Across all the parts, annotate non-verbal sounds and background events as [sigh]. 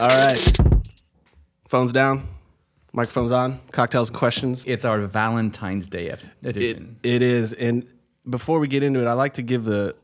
All right. Phones down. Microphones on. Cocktails and questions. It's our Valentine's Day ep- It, edition. it is. And before we get into it, I like to give the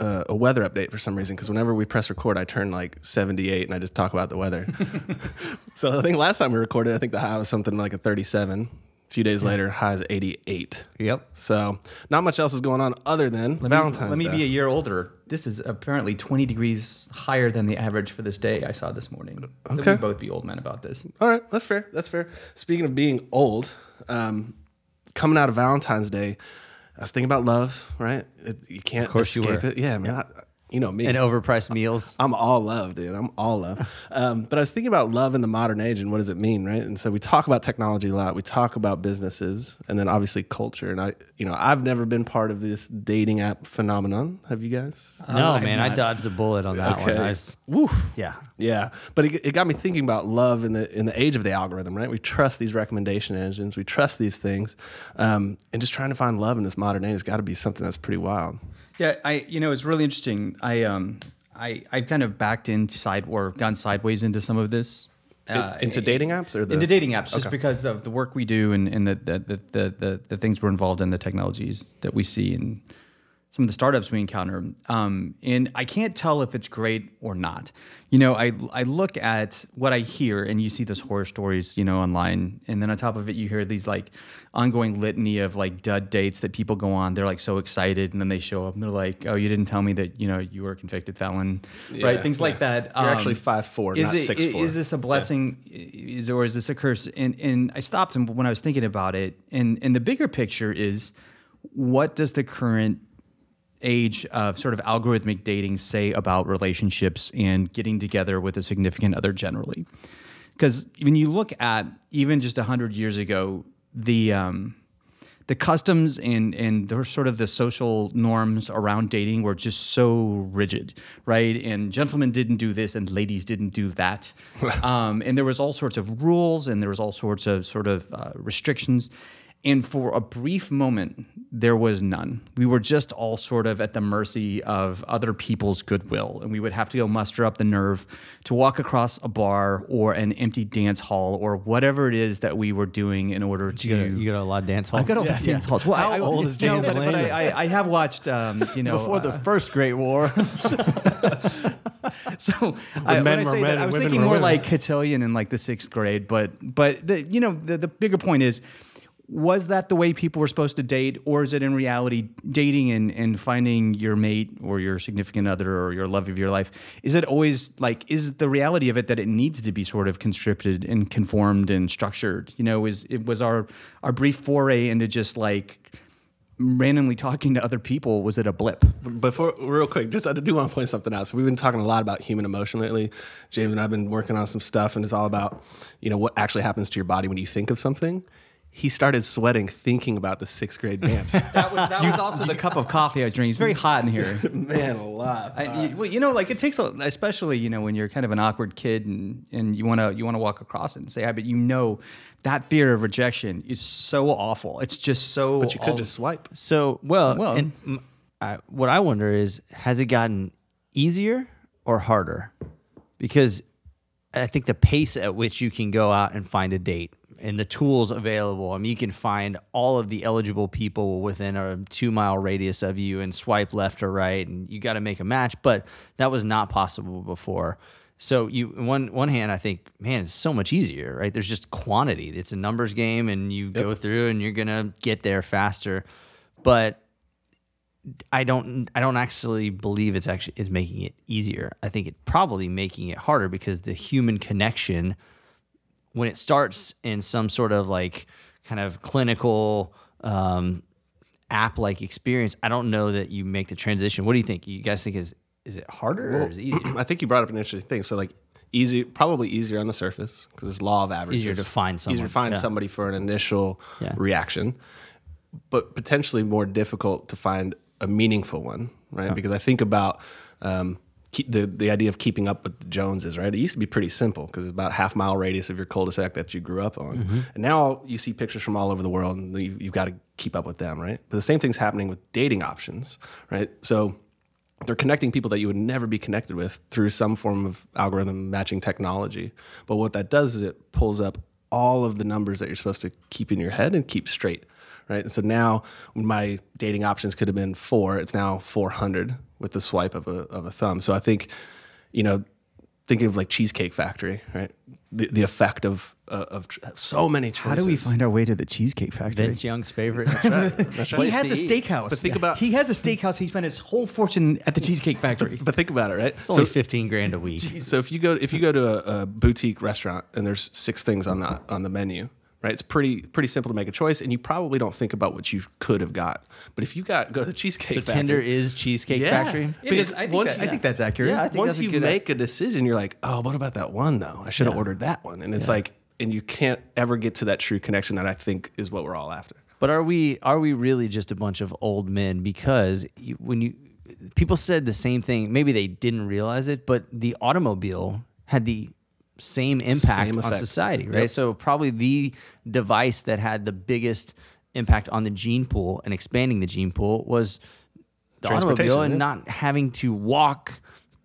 uh, a weather update for some reason because whenever we press record, I turn like 78 and I just talk about the weather. [laughs] [laughs] so I think last time we recorded, I think the high was something like a 37. A few days later, high is 88. yep. So not much else is going on other than Let me- Valentine's Let me Day. be a year older. This is apparently 20 degrees higher than the average for this day I saw this morning. So Okay. we both be old men about this. All right, that's fair. That's fair. Speaking of being old, um, coming out of Valentine's Day, I was thinking about love. Right? It, you can't of course you escape were. it. Yeah, man. I, you know me. and overpriced meals. I'm all love, dude. I'm all love. Um, but I was thinking about love in the modern age and what does it mean, right? And so we talk about technology a lot. We talk about businesses, and then obviously culture. And I, you know, I've never been part of this dating app phenomenon. Have you guys? No, I'm man, I dodged a bullet on that one. I was, Woo. yeah. Yeah, but it, it got me thinking about love in the in the age of the algorithm, right? We trust these recommendation engines, we trust these things, um, and just trying to find love in this modern age has got to be something that's pretty wild. Yeah, I you know it's really interesting. I um I I've kind of backed inside or gone sideways into some of this. uh, into dating apps or the into dating apps just because of the work we do and, and the, the, the, the, the, the things we're involved in, the technologies that we see and some of the startups we encounter. Um, and I can't tell if it's great or not. You know, I, I look at what I hear and you see those horror stories, you know, online. And then on top of it, you hear these like ongoing litany of like dud dates that people go on. They're like so excited and then they show up and they're like, oh, you didn't tell me that, you know, you were a convicted felon, right? Yeah, Things like yeah. that. You're actually 5'4", is not it- 6'4". Is this a blessing is, or is this a curse? And, and I stopped and when I was thinking about it, and, and the bigger picture is what does the current age of sort of algorithmic dating say about relationships and getting together with a significant other generally? Because when you look at even just 100 years ago, the um, the customs and and the sort of the social norms around dating were just so rigid, right? And gentlemen didn't do this, and ladies didn't do that, [laughs] um, and there was all sorts of rules, and there was all sorts of sort of uh, restrictions. And for a brief moment, there was none. We were just all sort of at the mercy of other people's goodwill. And we would have to go muster up the nerve to walk across a bar or an empty dance hall or whatever it is that we were doing in order to. You go, to, you go to a lot of dance halls. I got to dance halls. Well, How I, I, old is James but, but Lane? I, I, I have watched, um, you know, Before the uh, first Great War. [laughs] so I, when I say that, I was thinking more women. like cotillion in like the sixth grade. But but the, you know the, the bigger point is. Was that the way people were supposed to date, or is it in reality dating and, and finding your mate or your significant other or your love of your life? Is it always like, is the reality of it that it needs to be sort of constricted and conformed and structured? You know, is it was our our brief foray into just like randomly talking to other people, was it a blip? Before, real quick, just I do want to point something out. So we've been talking a lot about human emotion lately. James and I've been working on some stuff, and it's all about you know what actually happens to your body when you think of something. He started sweating thinking about the sixth grade dance. [laughs] That was that was also the cup of [laughs] coffee I was drinking. It's very hot in here. [laughs] Man alive. I, you, well, you know, like it takes, a, especially you know, when you're kind of an awkward kid and and you want to you want to walk across it and say hi, but you know, that fear of rejection is so awful. It's just so. but you could all- just swipe. So, well, Well- and m- I, what I wonder is, has it gotten easier or harder? Because I think the pace at which you can go out and find a date and the tools available. I mean, you can find all of the eligible people within a two mile radius of you and swipe left or right, and you got to make a match. But that was not possible before. So you, one one hand, I think, man, it's so much easier, right? There's just quantity. It's a numbers game, and you go through, and you're gonna get there faster. But I don't I don't actually believe it's actually it's making it easier. I think it's probably making it harder because the human connection when it starts in some sort of like kind of clinical um, app like experience, I don't know that you make the transition. What do you think? You guys think is is it harder or is it easier? [clears throat] I think you brought up an interesting thing. So like easy, probably easier on the surface because it's law of averages. Easier to find Easier to find yeah. somebody for an initial Yeah. reaction, but potentially more difficult to find a meaningful one, right? Because I think about um, keep the the idea of keeping up with the Joneses, right? It used to be pretty simple because it's about half mile radius of your cul-de-sac that you grew up on, Mm-hmm. and now you see pictures from all over the world, and you, you've got to keep up with them, right? But the same thing's happening with dating options, right? So they're connecting people that you would never be connected with through some form of algorithm matching technology. But what that does is it pulls up all of the numbers that you're supposed to keep in your head and keep straight, right? And so now my dating options could have been four, it's now 400 with the swipe of a, of a thumb. So I think, you know, thinking of like Cheesecake Factory, right? The, the effect of uh, of tr- so many choices. How do we find our way to the Cheesecake Factory? Vince Young's favorite. That's right. [laughs] he right. has a to eat. steakhouse. But think about- he has a steakhouse. He spent his whole fortune at the Cheesecake Factory. But think about it, right? It's only 15 grand a week. [laughs] So if you go if you go to a, a boutique restaurant and there's six things on the on the menu, right? It's pretty pretty simple to make a choice, and you probably don't think about what you could have got. But if you got go to the cheesecake So Factory, Tinder is Cheesecake Yeah. Factory. It Because is. I think, once that, you- I think that's accurate. Yeah, I think once that's a you good- make a decision, you're like, oh, what about that one though? I should have ordered that one, and it's like, and you can't ever get to that true connection that I think is what we're all after. But are we are we really just a bunch of old men? Because you, when you people said the same thing, maybe they didn't realize it, but the automobile had the same impact Same on society, right? Yep. So probably the device that had the biggest impact on the gene pool and expanding the gene pool was the automobile and yeah. not having to walk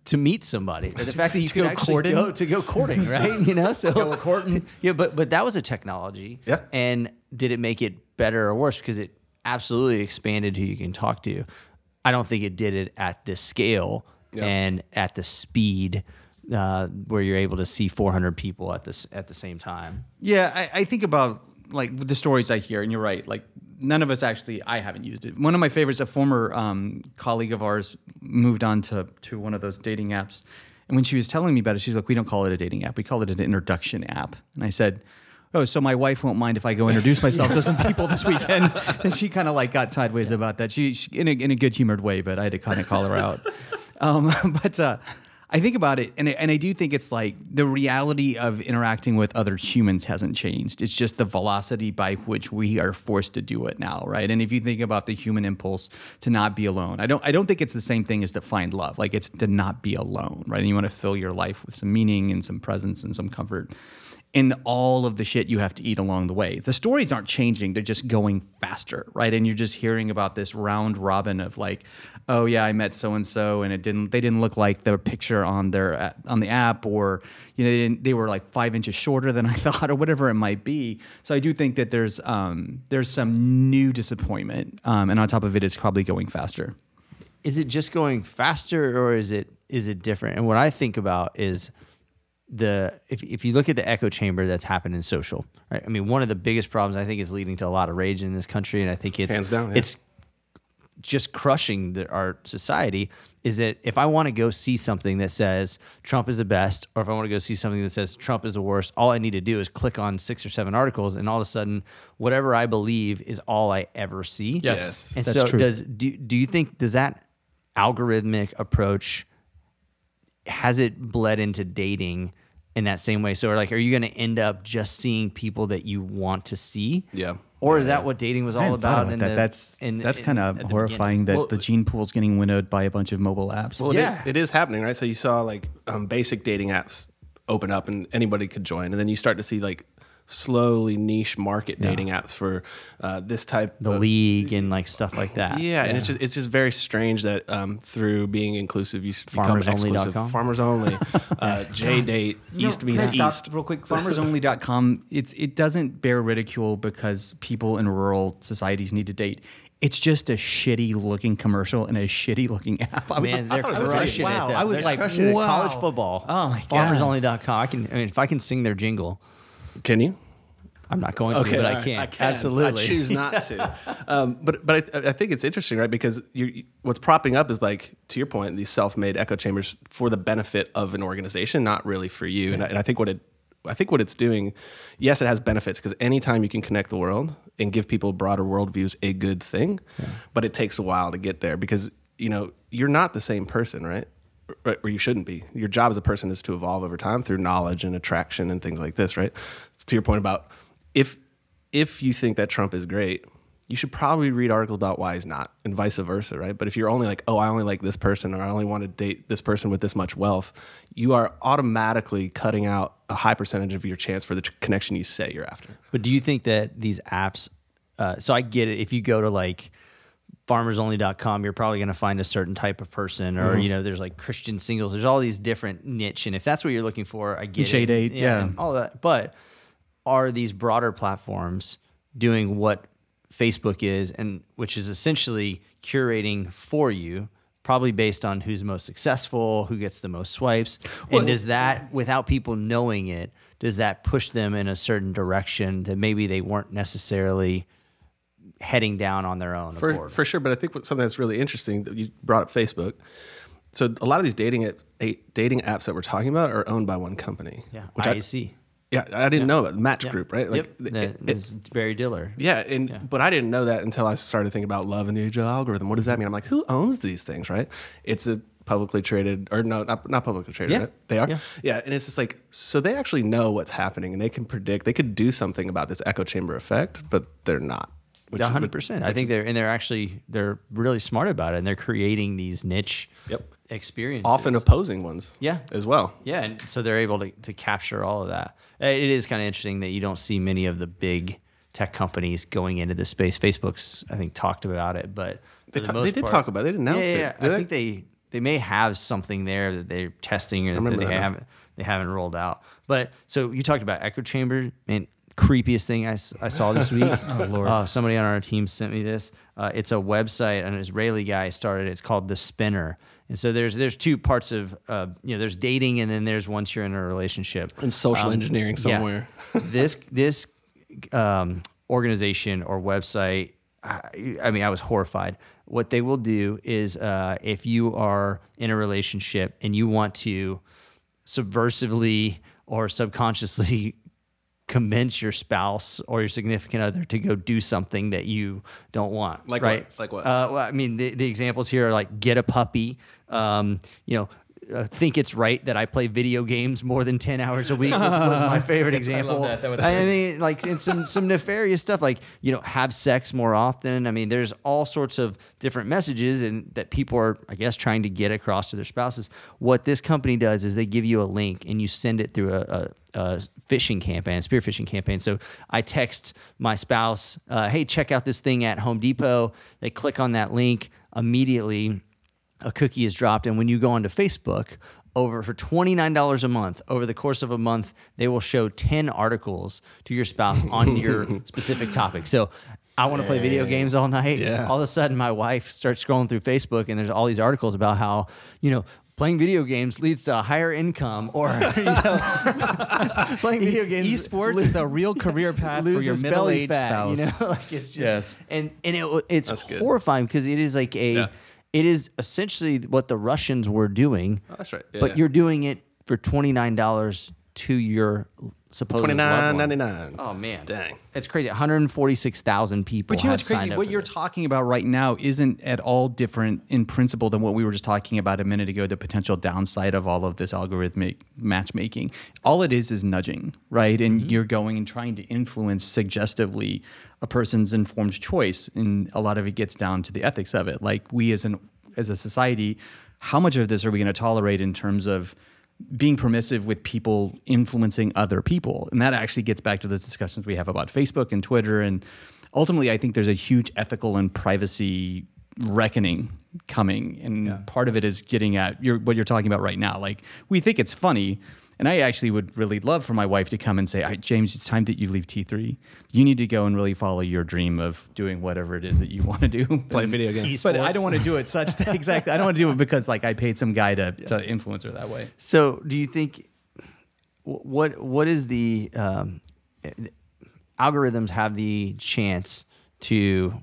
to meet somebody. [laughs] The fact that you could go actually courting? go to go courting, [laughs] right? You know, so [laughs] Go courting. yeah, but but that was a technology. Yeah. And did it make it better or worse? Because it absolutely expanded who you can talk to. I don't think it did it at this scale Yeah. and at the speed uh, where you're able to see 400 people at this at the same time. Yeah, I, I think about like the stories I hear, and you're right. Like none of us actually, I haven't used it. One of my favorites, a former um, colleague of ours, moved on to to one of those dating apps, and when she was telling me about it, she's like, "We don't call it a dating app. We call it an introduction app." And I said. Oh, so my wife won't mind if I go introduce myself to some people this weekend. [laughs] And she kind of like got sideways about that. She, she in a in a good humored way, but I had to kind of call her out. [laughs] Um, [laughs] but uh, I think about it, and I, and I do think it's like the reality of interacting with other humans hasn't changed. It's just the velocity by which we are forced to do it now, right? And if you think about the human impulse to not be alone, I don't I don't think it's the same thing as to find love. Like it's to not be alone, right? And you want to fill your life with some meaning and some presence and some comfort. In all of the shit you have to eat along the way. The stories aren't changing, they're just going faster, right? And you're just hearing about this round robin of like, oh yeah, I met so and so and it didn't they didn't look like their picture on their on the app or you know they, didn't, they were like 5 inches shorter than [laughs] I thought or whatever it might be. So I do think that there's um there's some new disappointment. Um, and on top of it it's probably going faster. Is it just going faster or is it is it different? And what I think about is the if, if you look at the echo chamber that's happened in social, right? I mean, one of the biggest problems I think is leading to a lot of rage in this country, and I think it's Hands down, yeah. it's just crushing the, our society. Is that if I want to go see something that says Trump is the best, or if I want to go see something that says Trump is the worst, all I need to do is click on six or seven articles, and all of a sudden, whatever I believe is all I ever see. Yes. and That's so true. does do do you think does that algorithmic approach has it bled into dating in that same way? So, like, are you going to end up just seeing people that you want to see? Yeah. Or is that what dating was all hadn't about? about in that. the- that's in- that's kind of horrifying that Well, the gene pool's getting winnowed by a bunch of mobile apps. Well, Yeah. it, it is happening, right? So you saw like um, basic dating apps open up and anybody could join, and then you start to see like slowly niche market dating apps for uh, this type. the of, league and like stuff like that. Yeah, and it's just it's just very strange that um, through being inclusive, you s- become FarmersOnly.com? exclusive. Farmers only, [laughs] uh, JDate, East No, means East. stop real quick. Farmersonly.com. It's it doesn't bear ridicule because people in rural societies need to date. It's just a shitty looking commercial and a shitty looking app. I was Man, just they're I was like, crushing it. though. I was They're like, wow. college football. Oh my god. FarmersOnly.com. I can. I mean, if I can sing their jingle, Can you? I'm not going to, but all I right, can. I can. Absolutely. I choose not to. [laughs] um, but but I, I think it's interesting, right? Because you, what's propping up is like to your point, these self-made echo chambers for the benefit of an organization, not really for you. And, I, and I think what it I think what it's doing, yes, it has benefits because anytime you can connect the world and give people broader worldviews, a good thing. But it takes a while to get there because you know you're not the same person, right? Right, or you shouldn't be. Your job as a person is to evolve over time through knowledge and attraction and things like this, right? It's to your point about if if you think that Trump is great, you should probably read articles about why he's not, and vice versa, right? But if you're only like, oh, I only like this person, or I only want to date this person with this much wealth, you are automatically cutting out a high percentage of your chance for the t- connection you say you're after. But do you think that these apps? Uh, so I get it. If you go to like farmersonly.com you're probably going to find a certain type of person or mm-hmm. you know there's like christian singles. There's all these different niche and if that's what you're looking for i get Shade it eight, yeah. and all that. But are these broader platforms doing what facebook is and which is essentially curating for you probably based on who's most successful who gets the most swipes? And does that without people knowing it does that push them in a certain direction that maybe they weren't necessarily heading down on their own for accord? for sure. But I think something that's really interesting that you brought up Facebook. So a lot of these dating app, dating apps that we're talking about are owned by one company. yeah which I, IAC. yeah, I didn't know about Match Yeah. Group, right? yep. th- it- it- is Barry Diller. yeah, and but I didn't know that until I started thinking about love and the age of algorithm. What does that mean? I'm like, who owns these things, right? It's a publicly traded, or no, not, not publicly traded. Yeah. Right? They are. Yeah. Yeah. and it's just like so they actually know what's happening and they can predict. They could do something about this echo chamber effect, but they're not. Which hundred percent. I think they're and they're actually they're really smart about it, and they're creating these niche Yep. experiences. often opposing ones. Yeah. as well. yeah, and so they're able to, to capture all of that. Uh, It is kind of interesting that you don't see many of the big tech companies going into this space. Facebook's I think talked about it, but They, the ta- they did part- talk about. it. They didn't announce yeah, it. yeah, did I think they they may have something there that they're testing or that they that haven't they haven't rolled out. But so you talked about echo chamber and creepiest thing I, I saw this week. [laughs] oh Lord. somebody on our team sent me this. Uh, it's a website an Israeli guy started. It's called the Spinner. And so there's there's two parts of uh, you know there's dating and then there's once you're in a relationship and social Um, engineering yeah. somewhere. [laughs] this this um, organization or website, I, I mean, I was horrified. What they will do is, uh, if you are in a relationship and you want to subversively or subconsciously convince your spouse or your significant other to go do something that you don't want. Like what? right? Like what? Uh, well, I mean, the, the examples here are like get a puppy. Um, you know, uh, think it's right that I play video games more than ten hours a week. This was my [laughs] favorite example. that. That was I mean, like, and some [laughs] some nefarious stuff, like you know, have sex more often. I mean, there's all sorts of different messages, and that people are, I guess, trying to get across to their spouses. What this company does is they give you a link, and you send it through a. a a phishing campaign, a spear phishing campaign. So I text my spouse, uh, "Hey, check out this thing at Home Depot." They click on that link immediately a cookie is dropped and when you go onto facebook over for $29 a month over the course of a month they will show 10 articles to your spouse on your [laughs] specific topic so i want to play video games all night Yeah. all of a sudden my wife starts scrolling through facebook and there's all these articles about how you know playing video games leads to a higher income or [laughs] you know, [laughs] playing video games Esports is a real career path for your belly middle-aged fat, spouse. You know, like it's just Yes. and and it, it's That's horrifying because it is like a Yeah. It is essentially what the Russians were doing. Oh, that's right. But Yeah. you're doing it for twenty nine dollars to your supposed Twenty loved nine ninety nine. Oh man, Dang. it's crazy. One hundred forty six thousand people. But you know what's crazy? What you're this. talking about right now isn't at all different in principle than what we were just talking about a minute ago. The potential downside of all of this algorithmic matchmaking. All it is is nudging, right? And Mm-hmm. you're going and trying to influence suggestively a person's informed choice, and a lot of it gets down to the ethics of it. Like we as an as a society, how much of this are we going to tolerate in terms of being permissive with people influencing other people. And that actually gets back to those discussions we have about Facebook and Twitter. And ultimately, I think there's a huge ethical and privacy reckoning coming. And part of it is getting at your, what you're talking about right now. Like, we think it's funny. And I actually would really love for my wife to come and say, "All right, James, it's time that you leave T3. You need to go and really follow your dream of doing whatever it is that you [laughs] want to do. Play video games. But I don't want to do it such that, [laughs] exactly. I don't want to do it because like I paid some guy to, to influence her that way. So, do you think what what is the um, algorithms have the chance to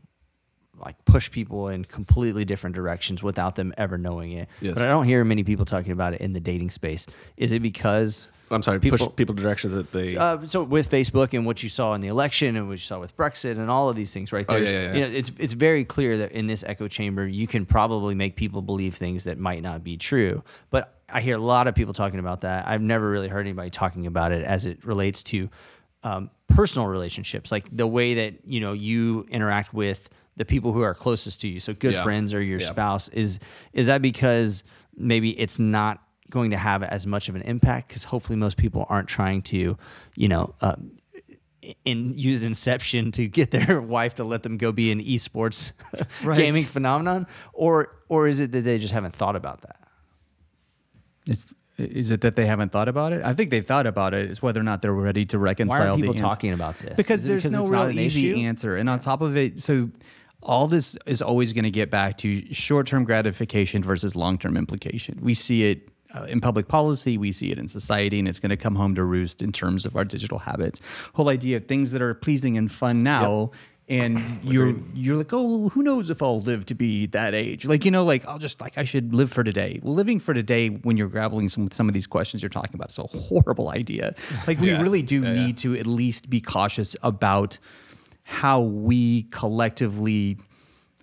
like push people in completely different directions without them ever knowing it? Yes. But I don't hear many people talking about it in the dating space. Is it because I'm sorry. People- push people directions that they. uh, so with Facebook and what you saw in the election and what you saw with Brexit and all of these things right Oh, there, yeah, yeah, yeah. you know, it's it's very clear that in this echo chamber you can probably make people believe things that might not be true. But I hear a lot of people talking about that. I've never really heard anybody talking about it as it relates to um, personal relationships, like the way that you know you interact with the people who are closest to you. So good Yeah. friends or your Yeah. spouse is is that because maybe it's not going to have as much of an impact because hopefully most people aren't trying to you know uh, and use Inception to get their [laughs] wife to let them go be an esports [laughs] Right. gaming phenomenon, or or is it that they just haven't thought about that? It's, is it that they haven't thought about it? I think they've thought about it. It's whether or not they're ready to reconcile people the answer. talking about this? Because there's because no it's real not an easy issue? answer. And on top of it, so all this is always going to get back to short-term gratification versus long-term implication. We see it uh, in public policy, we see it in society, and it's going to come home to roost in terms of our digital habits. Whole idea of things that are pleasing and fun now. And you're you're like, oh, who knows if I'll live to be that age? Like, you know, like I'll just like I should live for today. Well, living for today when you're grappling some some of these questions you're talking about is a horrible idea. Like, we Yeah. really do Yeah, need to at least be cautious about how we collectively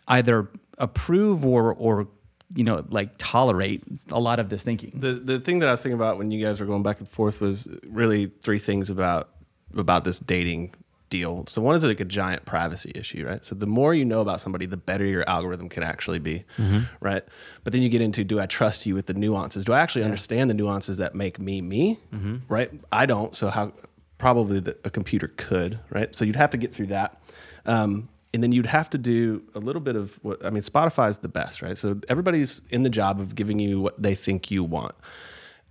either approve or or you know like tolerate a lot of this thinking. The the thing that I was thinking about when you guys were going back and forth was really three things about about this dating deal. So one is like a giant privacy issue, right? So the more you know about somebody, the better your algorithm can actually be, mm-hmm. right? But then you get into do I trust you with the nuances? Do I actually understand the nuances that make me me? Mm-hmm. Right? I don't. So how probably the, a computer could, right? So you'd have to get through that. Um, and then you'd have to do a little bit of what I mean. Spotify is the best, right? So everybody's in the job of giving you what they think you want.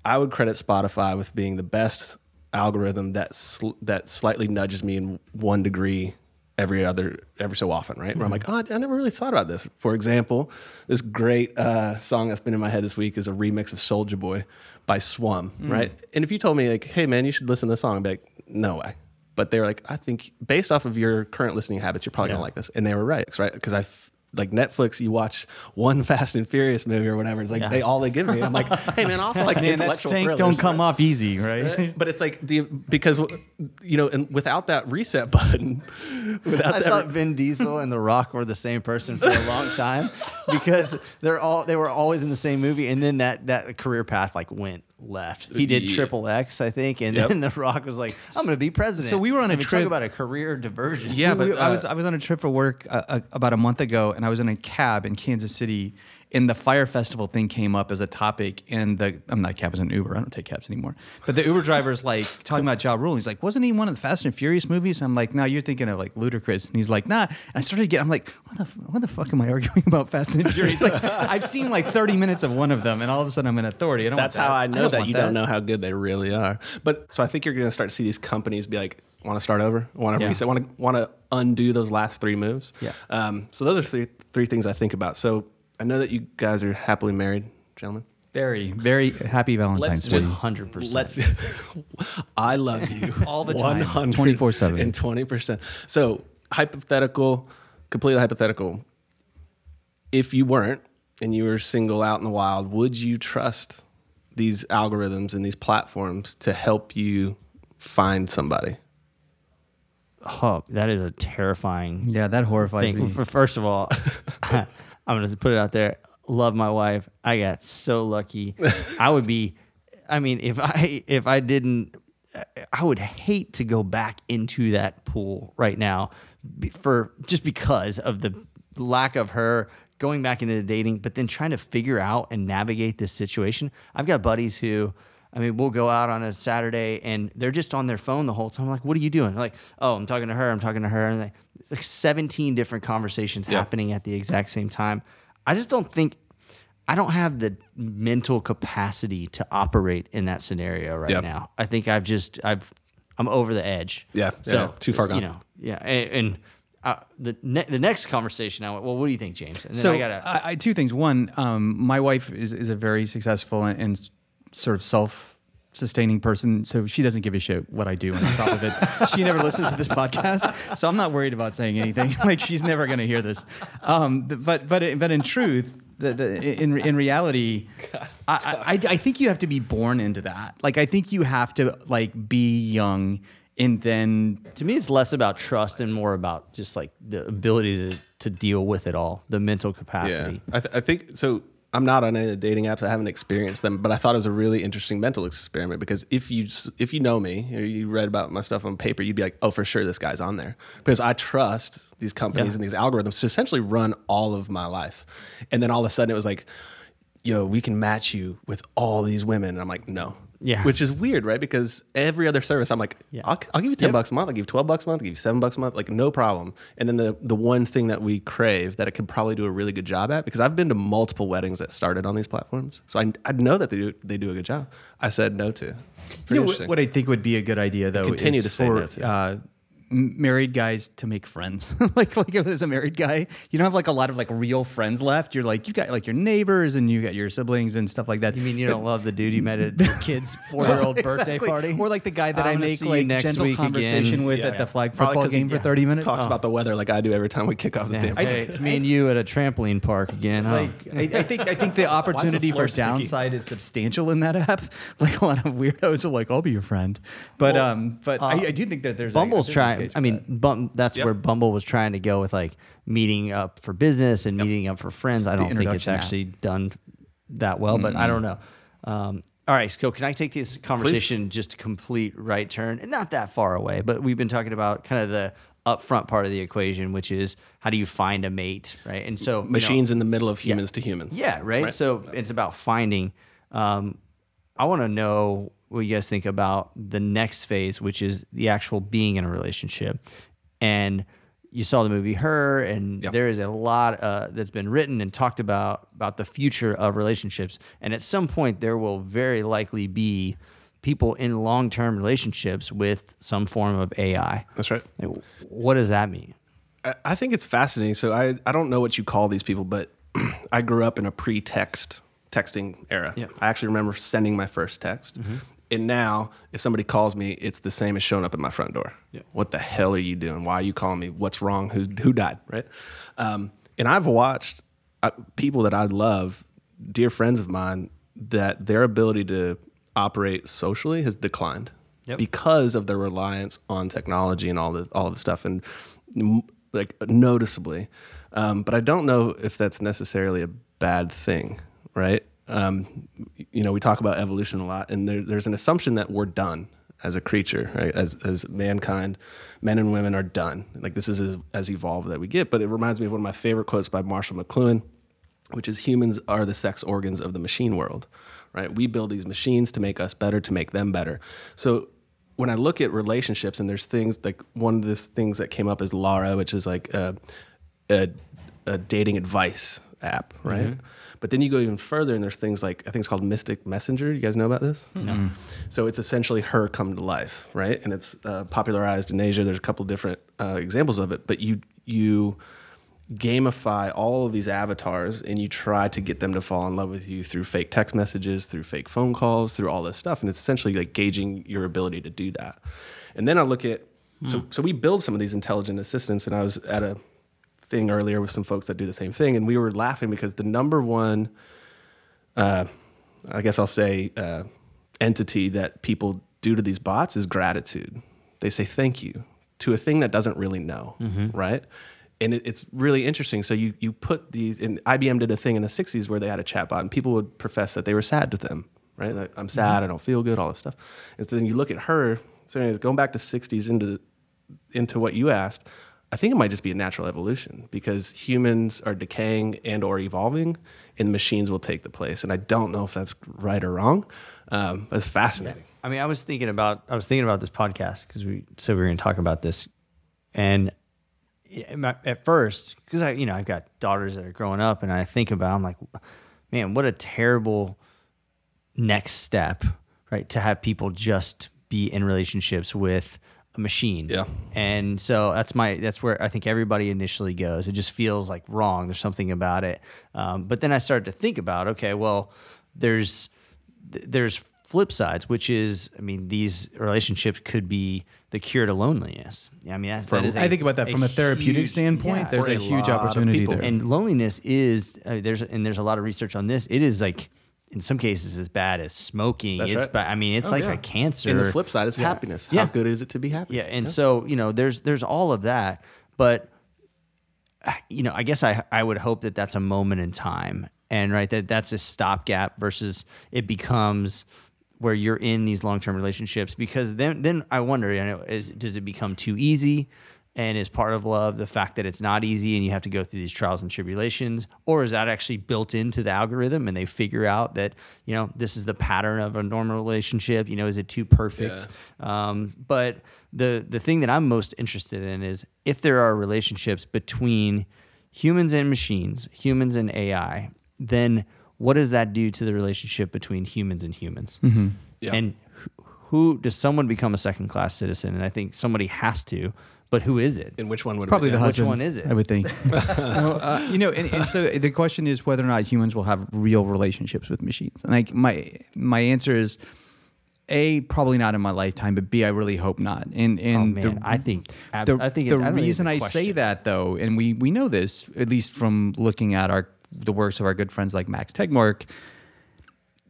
I would credit Spotify with being the best algorithm that sl- that slightly nudges me in one degree every other every so often, right? Where I'm like, oh, I, I never really thought about this. For example, this great uh, song that's been in my head this week is a remix of Soldier Boy by Swum, right? And if you told me like, hey man, you should listen to this song, I'd be like, no way. But they were like, I think based off of your current listening habits, you're probably gonna like this, and they were right, right? Because I. f- like Netflix, you watch one [laughs] Fast and Furious movie or whatever. It's like Yeah. they all they give me. I'm like, [laughs] hey man, also like Man, that intellectual stank thrillers, don't come right? off easy, right? [laughs] But it's like the because you know, and without that reset button, without I that, thought Vin Diesel and The Rock were the same person for a long time because they're all they were always in the same movie, and then that that career path like went left. He did Yeah. Triple X, I think, and Yep. then The Rock was like, "I'm going to be president." So we were on I a mean, trip- Talk about a career diversion. Yeah, but, we- [laughs] I uh, was I was on a trip for work uh, uh, about a month ago, and I was in a cab in Kansas City. And the Fyre Festival thing came up as a topic, and the I'm not a cab, I was an Uber. I don't take cabs anymore. But the Uber driver's like [laughs] talking about Ja Rule. He's like, "Wasn't he one of the Fast and Furious movies?" I'm like, "No, you're thinking of like Ludacris." And he's like, "Nah." And I started to get, I'm like, "What the what the fuck am I [laughs] arguing about Fast and Furious?" Like, [laughs] I've seen like 30 minutes of one of them, and all of a sudden I'm an authority. I don't that's want how. I know don't that you don't know how good they really are. But so I think you're going to start to see these companies be like, want to start over, want to Yeah. reset, want to want to undo those last three moves. Yeah. Um, so those are three three things I think about. So I know that you guys are happily married, gentlemen. Very, very happy Valentine's Day. just 100%. Let's. [laughs] I love you [laughs] All the time. 24/7. and twenty percent. So hypothetical, completely hypothetical. If you weren't and you were single out in the wild, would you trust these algorithms and these platforms to help you find somebody? Oh, that is a terrifying yeah, that horrifies thing. me. F- First of all, [laughs] I'm to put it out there. Love my wife. I got so lucky. [laughs] I would be. I mean, if I if I didn't, I would hate to go back into that pool right now, for just because of the lack of her going back into the dating, but then trying to figure out and navigate this situation. I've got buddies who. I mean, we'll go out on a Saturday and they're just on their phone the whole time. I'm like, what are you doing? They're like, oh, I'm talking to her. I'm talking to her. And like, like 17 different conversations Yeah. happening at the exact same time. I just don't think, I don't have the mental capacity to operate in that scenario right Yep. now. I think I've just, I've, I'm over the edge. Yeah, So yeah, too far gone. You know, yeah. And, and uh, the ne- the next conversation, I went, well, what do you think, James? And then so I gotta, I, I two things. One, um, my wife is is a very successful and, and sort of self sustaining person, so she doesn't give a shit what I do. And on top of it, [laughs] she never listens to this podcast, so I'm not worried about saying anything. [laughs] like she's never going to hear this. Um, but but but in truth. The, the, in in reality, I, I I think you have to be born into that. Like I think you have to like be young and then to me, it's less about trust and more about just like the ability to, to deal with it all, the mental capacity. I, th- I think so. I'm not on any of the dating apps. I haven't experienced them, but I thought it was a really interesting mental experiment because if you if you know me or you read about my stuff on paper, you'd be like, oh, for sure, this guy's on there because I trust these companies Yeah. and these algorithms to essentially run all of my life. And then all of a sudden, it was like, yo, we can match you with all these women. And I'm like, no, Yeah. Which is weird, right? Because every other service, I'm like, Yeah. I'll, I'll give you 10 bucks a month. I'll give you 12 bucks a month. I'll give you seven bucks a month. Like, no problem. And then the, the one thing that we crave that it could probably do a really good job at, because I've been to multiple weddings that started on these platforms. So I, I know that they do, they do a good job. I said no to. Pretty You know, what, I think would be a good idea though Continue is to say for no to. uh, married guys to make friends. [laughs] like like if as a married guy, you don't have like a lot of like real friends left. You're like you got like your neighbors and you got your siblings and stuff like that. You mean you don't love the dude you met at [laughs] the kid's four-year-old birthday Exactly. party? or like the guy that I'm I make like next gentle week conversation again. with Yeah, at yeah. the flag Probably football game for 30 minutes. Talks Oh. about the weather like I do every time we kick off this Damn. Hey, it's [laughs] me and you at a trampoline park again, huh? Like I, I think I think the opportunity for sticky? downside is substantial in that app. Like a lot of weirdos are like, "I'll be your friend," but Well, um, but uh, I, I do think that there's Bumble's a, I mean, Bum, that's Yep. where Bumble was trying to go with like meeting up for business and meeting up for friends. I don't think it's introduction app. actually done that well, but I don't know. Um, all right, so can I take this conversation just a complete right turn? And not that far away, but we've been talking about kind of the upfront part of the equation, which is how do you find a mate, right? And so you know- Machines in the middle of humans to humans. yeah, right? So it's about finding. Um, I want to know what you guys think about the next phase, which is the actual being in a relationship. And you saw the movie Her, and Yep. there is a lot uh, that's been written and talked about about the future of relationships. And at some point, there will very likely be people in long term relationships with some form of AI. That's right. Like, what does that mean? I- I think it's fascinating. So I, I don't know what you call these people, but [clears throat] I grew up in a pre-text texting era. Yeah. I actually remember sending my first text. And now, if somebody calls me, it's the same as showing up at my front door. Yeah. What the hell are you doing? Why are you calling me? What's wrong? Who's, who died? Right. Um, and I've watched uh, people that I love, dear friends of mine, that their ability to operate socially has declined Yep. because of their reliance on technology and all the all of the stuff and like noticeably um, but i don't know if that's necessarily a bad thing right um, you know we talk about evolution a lot and there, there's an assumption that we're done as a creature right as, as mankind men and women are done like this is as, as evolved that we get but it reminds me of one of my favorite quotes by marshall mcluhan which is humans are the sex organs of the machine world, right? We build these machines to make us better, to make them better. So when I look at relationships, and there's things like one of the things that came up is Lara, which is like a, a, a dating advice app, right? But then you go even further, and there's things like I think it's called Mystic Messenger. You guys know about this? No. So it's essentially her come to life, right? And it's uh, popularized in Asia. There's a couple different uh, examples of it, but you you gamify all of these avatars and you try to get them to fall in love with you through fake text messages, through fake phone calls, through all this stuff. And it's essentially like gauging your ability to do that. And then I look at, so, so we build some of these intelligent assistants. And I was at a thing earlier with some folks that do the same thing. And we were laughing because the number one, uh, I guess I'll say, uh, entity that people do to these bots is gratitude. They say thank you to a thing that doesn't really know, right? And it, it's really interesting. So you you put these, and IBM did a thing in the '60s where they had a chatbot, and people would profess that they were sad with them, right? Like I'm sad, I don't feel good, all this stuff. And so then you look at her. So anyways, going back to '60s into into what you asked, I think it might just be a natural evolution because humans are decaying and or evolving, and machines will take the place. And I don't know if that's right or wrong. Um, it's fascinating. I mean, I was thinking about I was thinking about this podcast because we said we were going to talk about this, and at first, because I you know I've got daughters that are growing up, and I think about I'm like, man, what a terrible next step, right? To have people just be in relationships with a machine. Yeah. And so that's my that's where I think everybody initially goes. It just feels like wrong. There's something about it. Um, but then I started to think about, okay, well, there's there's flip sides, which is, I mean, these relationships could be the cure to loneliness. I mean, that, that is a- I think about that from a therapeutic huge- standpoint. yeah. there's a, a huge opportunity there. and loneliness is uh, there's and there's a lot of research on this. It is like in some cases as bad as smoking. That's it's right. ba- I mean, it's Oh, like yeah. a cancer. And the flip side is happiness. How Yeah. good is it to be happy? Yeah, and so you know, there's there's all of that, but you know, I guess I I would hope that that's a moment in time, and right that that's a stopgap versus it becomes where you're in these long term relationships because then then I wonder, you know, is does it become too easy? And is part of love the fact that it's not easy and you have to go through these trials and tribulations or is that actually built into the algorithm and they figure out that you know this is the pattern of a normal relationship? You know is it too perfect? Um, but the the thing that i'm most interested in is if there are relationships between humans and machines humans and ai then what does that do to the relationship between humans and humans? Yeah. and who, who does someone become a second class citizen? And i think somebody has to but who is it And which one would it Probably be? the Which one is it? I would think. [laughs] well, uh, you know, and, and so the question is whether or not humans will have real relationships with machines. And like my my answer is, a probably not in my lifetime, but b I really hope not. And and Oh, man, I think- abs- the, I think the it- I don't think it's reason a I say that though, and we we know this at least from looking at our the works of our good friends like Max Tegmark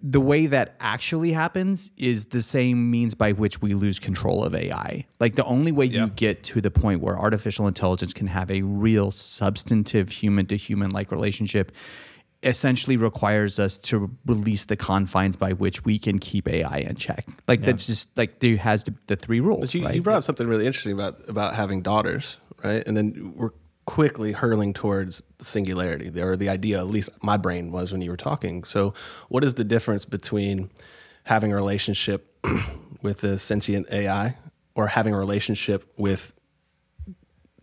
the way that actually happens is the same means by which we lose control of AI. Like the only way you get to the point where artificial intelligence can have a real substantive human to human like relationship essentially requires us to release the confines by which we can keep AI in check. Like that's just like there has to, the three rules. But you, right? you brought up something really interesting about about having daughters, right? And then we're quickly hurling towards singularity, or the idea. At least my brain was when you were talking. So, what is the difference between having a relationship [clears throat] with a sentient AI or having a relationship with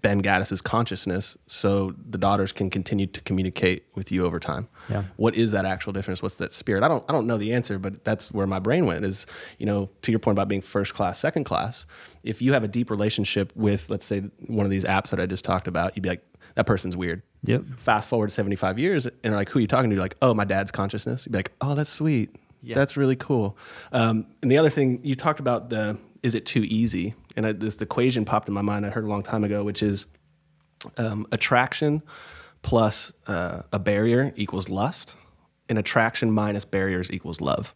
Ben Gaddis's consciousness, so the daughters can continue to communicate with you over time. Yeah. What is that actual difference? What's that spirit? I don't I don't know the answer, but that's where my brain went. Is you know to your point about being first class, second class. If you have a deep relationship with, let's say, one of these apps that I just talked about, you'd be like, that person's weird. Yep. Fast forward 75 years, and they're like, who are you talking to? You're like, oh, my dad's consciousness. You'd be like, oh, that's sweet. Yeah. That's really cool. Um, and the other thing you talked about the is it too easy? And I, this equation popped in my mind. I heard a long time ago, which is um, attraction plus uh, a barrier equals lust, and attraction minus barriers equals love.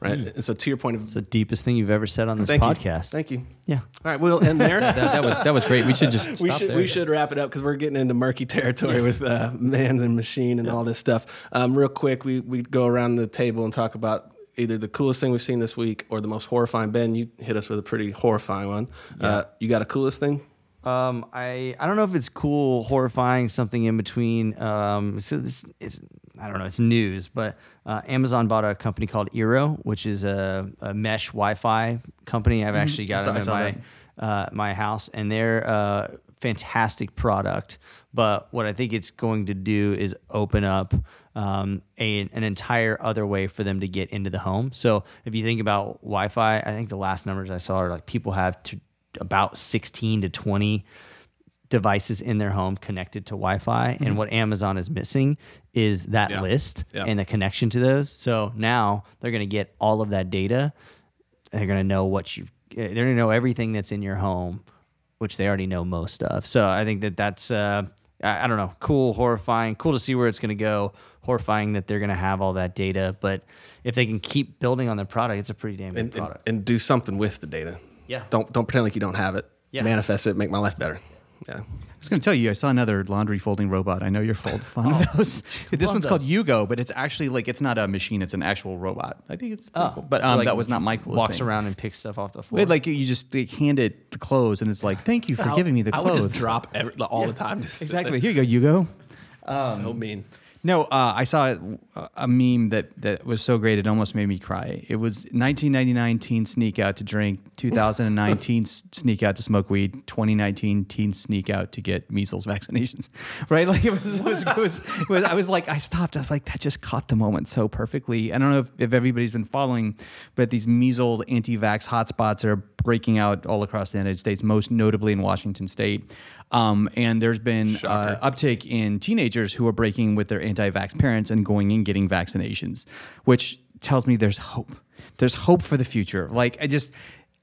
Right. And so to your point of It's the deepest thing you've ever said on this thank podcast. you, thank you. Yeah. All right, we'll end there. [laughs] that, that was that was great. We should just we should there. we should wrap it up because we're getting into murky territory with uh, man's and machine and all this stuff. Um, real quick, we we go around the table and talk about either the coolest thing we've seen this week or the most horrifying. Ben, you hit us with a pretty horrifying one. Uh, you got a coolest thing? Um, I I don't know if it's cool, horrifying, something in between. Um, it's, it's, it's I don't know. It's news, but uh, Amazon bought a company called Eero, which is a, a mesh Wi-Fi company. I've actually got Mm-hmm. I saw- them I in my uh, my house, and they're a fantastic product. But what I think it's going to do is open up um, a, an entire other way for them to get into the home. So if you think about Wi-Fi, I think the last numbers I saw are like people have to about 16 to 20 devices in their home connected to Wi-Fi, and what Amazon is missing is that Yeah. list Yeah. and the connection to those. So now they're going to get all of that data. They're going to know what you've. They're going to know everything that's in your home, which they already know most of. So I think that that's. Uh, I, I don't know. Cool, horrifying. Cool to see where it's going to go. Horrifying that they're going to have all that data, but if they can keep building on their product, it's a pretty damn good And, and, product. and do something with the data. Yeah. Don't don't pretend like you don't have it. Yeah. Manifest it. Make my life better. Yeah. I was going to tell you, I saw another laundry folding robot. I know you're fond of [laughs] those. [laughs] this one's called those. Yugo, but it's actually like it's not a machine; it's an actual robot. I think it's pretty Oh, cool. But so, um, like, that was not my coolest Walks thing. around and picks stuff off the floor. Wait, like you just like, hand it the clothes, and it's like, "Thank you for giving me the I clothes." would just drop every, all the time. Just exactly. Here you go, Yugo. there. so mean. No, uh, I saw a, meme that, that was so great it almost made me cry. It was 1999 teen sneak out to drink, 2019 [laughs] sneak out to smoke weed, 2019 teen sneak out to get measles vaccinations. [laughs] Right? Like it was, it was, it was, it was I was like, I stopped. I was like, that just caught the moment so perfectly. I don't know if, if everybody's been following, but these measles anti-vax hotspots are breaking out all across the United States, most notably in Washington State. Um, and there's been uh, uptake in teenagers who are breaking with their anti-vax parents and going and getting vaccinations, which tells me there's hope. There's hope for the future. Like I just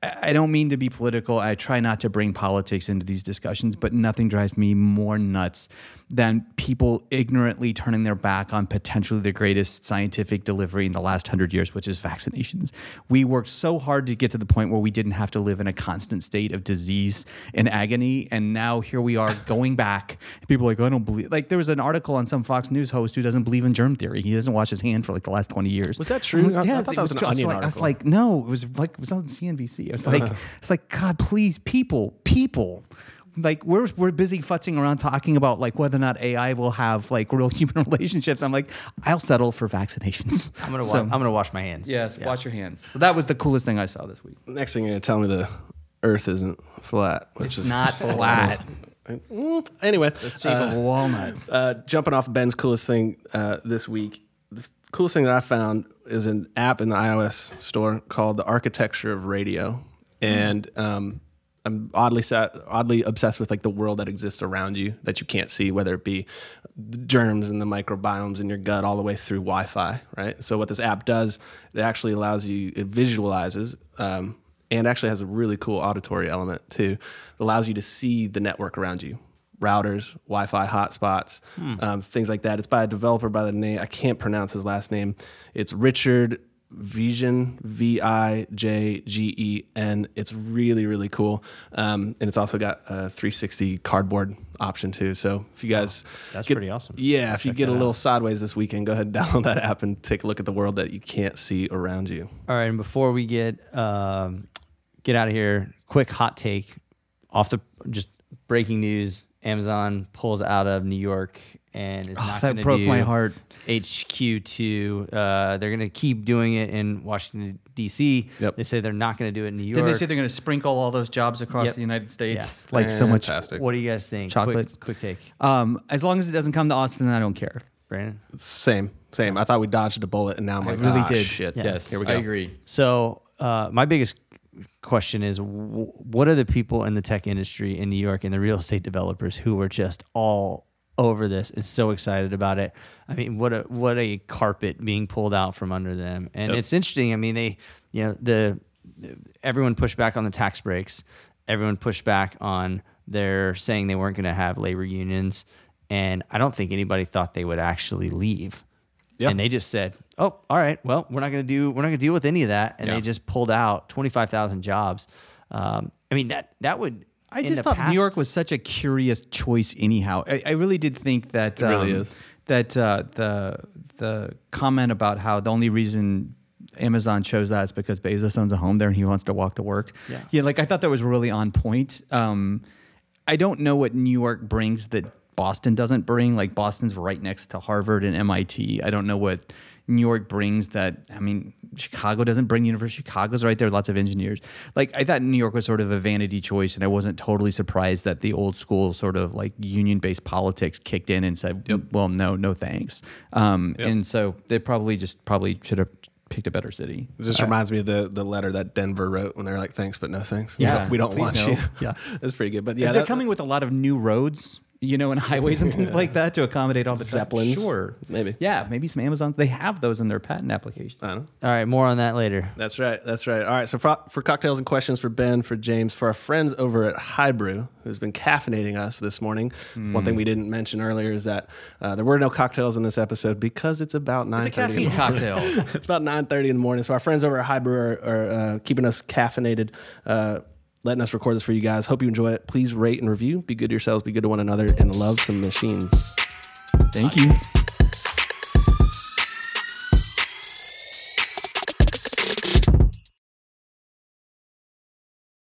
I don't mean to be political. I try not to bring politics into these discussions, but nothing drives me more nuts than people ignorantly turning their back on potentially the greatest scientific delivery in the last hundred years, which is vaccinations. We worked so hard to get to the point where we didn't have to live in a constant state of disease and agony, and now here we are going back. People are like, I don't believe. Like there was an article on some Fox News host who doesn't believe in germ theory. He doesn't wash his hand for like the last twenty years. Was that true? I- I thought that was an I Onion like, I was like, no, it was like it was on CNBC. I was like, it's like God, please, people, people, like we're we're busy futzing around talking about like whether or not AI will have like real [laughs] human relationships. I'm like, I'll settle for vaccinations. [laughs] I'm gonna So- wa- I'm gonna wash my hands. yes, Yeah. wash your hands. So that was the coolest thing I saw this week. Next thing you're gonna tell me the Earth isn't flat, which is Not [laughs] flat. Mm, Anyway, Shape of a walnut. uh, jumping off Ben's coolest thing uh, this week. The coolest thing that I found is an app in the iOS store called the Architecture of Radio, and um, I'm oddly sat, oddly obsessed with like the world that exists around you that you can't see, whether it be the germs and the microbiomes in your gut, all the way through Wi-Fi. Right. So what this app does, it actually allows you, it visualizes. Um, and actually has a really cool auditory element too. It allows you to see the network around you, routers, Wi-Fi hotspots, um, things like that. It's by a developer by the name I can't pronounce his last name. It's Richard Vision V I J G E N. It's really really cool, um, and it's also got a 360 cardboard option too. So if you guys, That's get- pretty awesome. Yeah, if you get a that out. little sideways this weekend, go ahead and [laughs] download that app and take a look at the world that you can't see around you. All right, and before we get um, get out of here, quick hot take off the just breaking news: Amazon pulls out of New York and is not that broke do my heart. HQ two. Uh, they're going to keep doing it in Washington D.C. Yep. They say they're not going to do it in New York. Then they say they're going to sprinkle all those jobs across Yep. the United States, Yeah. like so much. Fantastic. what do you guys think? Chocolate. Quick, quick take, Um, as long as it doesn't come to Austin, I don't care. Brandon. Same, same. I thought we dodged a bullet, and now I'm I like, really ah, did. Shit. Yes, here we go. I agree. So uh, my biggest question is, w- what are the people in the tech industry in New York and the real estate developers who are just all over this and so excited about it? I mean, what a what a carpet being pulled out from under them, and Yep. it's interesting. I mean, they, you know, the everyone pushed back on the tax breaks, everyone pushed back on their saying they weren't going to have labor unions, and I don't think anybody thought they would actually leave. Yep. And they just said, "Oh, all right. Well, we're not going to do. We're not going to deal with any of that." And Yeah. they just pulled out twenty five thousand jobs. Um, I mean that that would. I in just the thought past- New York was such a curious choice, anyhow. I, I really did think that It really um, is. that uh, the the comment about how the only reason Amazon chose that is because Bezos owns a home there and he wants to walk to work. Yeah. yeah. Like I thought that was really on point. Um, I don't know what New York brings that Boston doesn't bring. Like Boston's right next to Harvard and MIT. I don't know what New York brings that. I mean, Chicago doesn't bring University. Chicago's right there. Lots of engineers. Like I thought New York was sort of a vanity choice, and I wasn't totally surprised that the old school sort of like union-based politics kicked in and said, "Well, no, no, thanks." Um, And so they probably just probably should have picked a better city. It just reminds me of the, the letter that Denver wrote when they're like, thanks, but no thanks. Yeah, [laughs] We don't, we don't want no. you. Yeah. [laughs] That's pretty good. But yeah, they're coming with a lot of new roads, you know, and highways and things like [laughs] that to accommodate all the traffic. Zeppelins, Sure, maybe. Yeah, maybe some Amazons. They have those in their patent application. I don't know. All right, more on that later. That's right. That's right. All right. So for, for cocktails and questions for Ben, for James, for our friends over at Highbrew, who's been caffeinating us this morning. One thing we didn't mention earlier is that uh, there were no cocktails in this episode because it's about nine It's a caffeine cocktail. [laughs] it's about nine thirty in the morning. So our friends over at Highbrew are, are uh, keeping us caffeinated. Uh, Letting us record this for you guys. Hope you enjoy it. Please rate and review. Be good to yourselves. Be good to one another, and love some machines. Thank you.